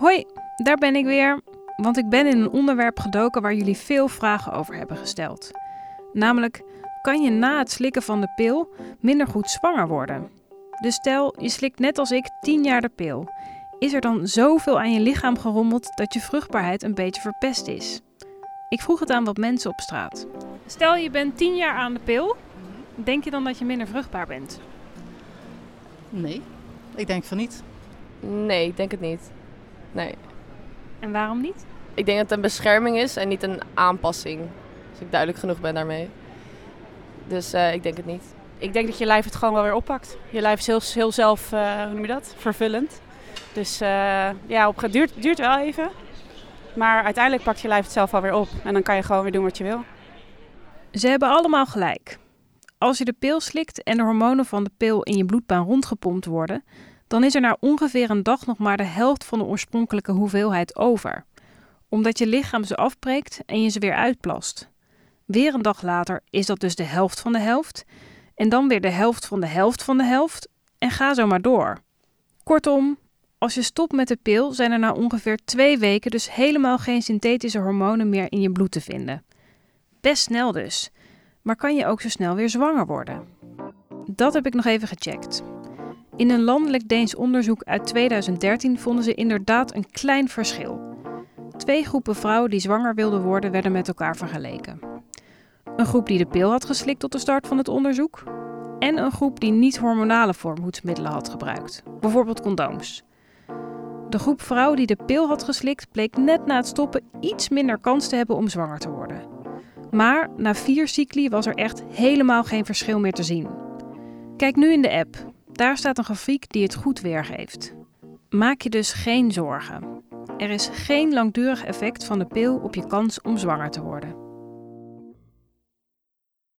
Hoi, daar ben ik weer. Want ik ben in een onderwerp gedoken waar jullie veel vragen over hebben gesteld. Namelijk, kan je na het slikken van de pil minder goed zwanger worden? Dus stel, je slikt net als ik 10 jaar de pil. Is er dan zoveel aan je lichaam gerommeld dat je vruchtbaarheid een beetje verpest is? Ik vroeg het aan wat mensen op straat. Stel, je bent 10 jaar aan de pil. Denk je dan dat je minder vruchtbaar bent? Nee, ik denk van niet. Nee, ik denk het niet. Nee. En waarom niet? Ik denk dat het een bescherming is en niet een aanpassing. Als ik duidelijk genoeg ben daarmee. Dus eh, ik denk het niet. Ik denk dat je lijf het gewoon wel weer oppakt. Je lijf is heel, heel zelf, eh, hoe noem je dat? Vervullend. Dus eh, ja, op, het duurt, duurt wel even. Maar uiteindelijk pakt je lijf het zelf wel weer op. En dan kan je gewoon weer doen wat je wil. Ze hebben allemaal gelijk. Als je de pil slikt en de hormonen van de pil in je bloedbaan rondgepompt worden, dan is er na ongeveer een dag nog maar de helft van de oorspronkelijke hoeveelheid over. Omdat je lichaam ze afbreekt en je ze weer uitplast. Weer een dag later is dat dus de helft van de helft. En dan weer de helft van de helft van de helft. En ga zo maar door. Kortom, als je stopt met de pil, zijn er na ongeveer twee weken dus helemaal geen synthetische hormonen meer in je bloed te vinden. Best snel dus. Maar kan je ook zo snel weer zwanger worden? Dat heb ik nog even gecheckt. In een landelijk Deens onderzoek uit 2013 vonden ze inderdaad een klein verschil. Twee groepen vrouwen die zwanger wilden worden werden met elkaar vergeleken. Een groep die de pil had geslikt tot de start van het onderzoek en een groep die niet-hormonale voorbehoedsmiddelen had gebruikt, bijvoorbeeld condooms. De groep vrouwen die de pil had geslikt bleek net na het stoppen iets minder kans te hebben om zwanger te worden. Maar na vier cycli was er echt helemaal geen verschil meer te zien. Kijk nu in de app. Daar staat een grafiek die het goed weergeeft. Maak je dus geen zorgen. Er is geen langdurig effect van de pil op je kans om zwanger te worden.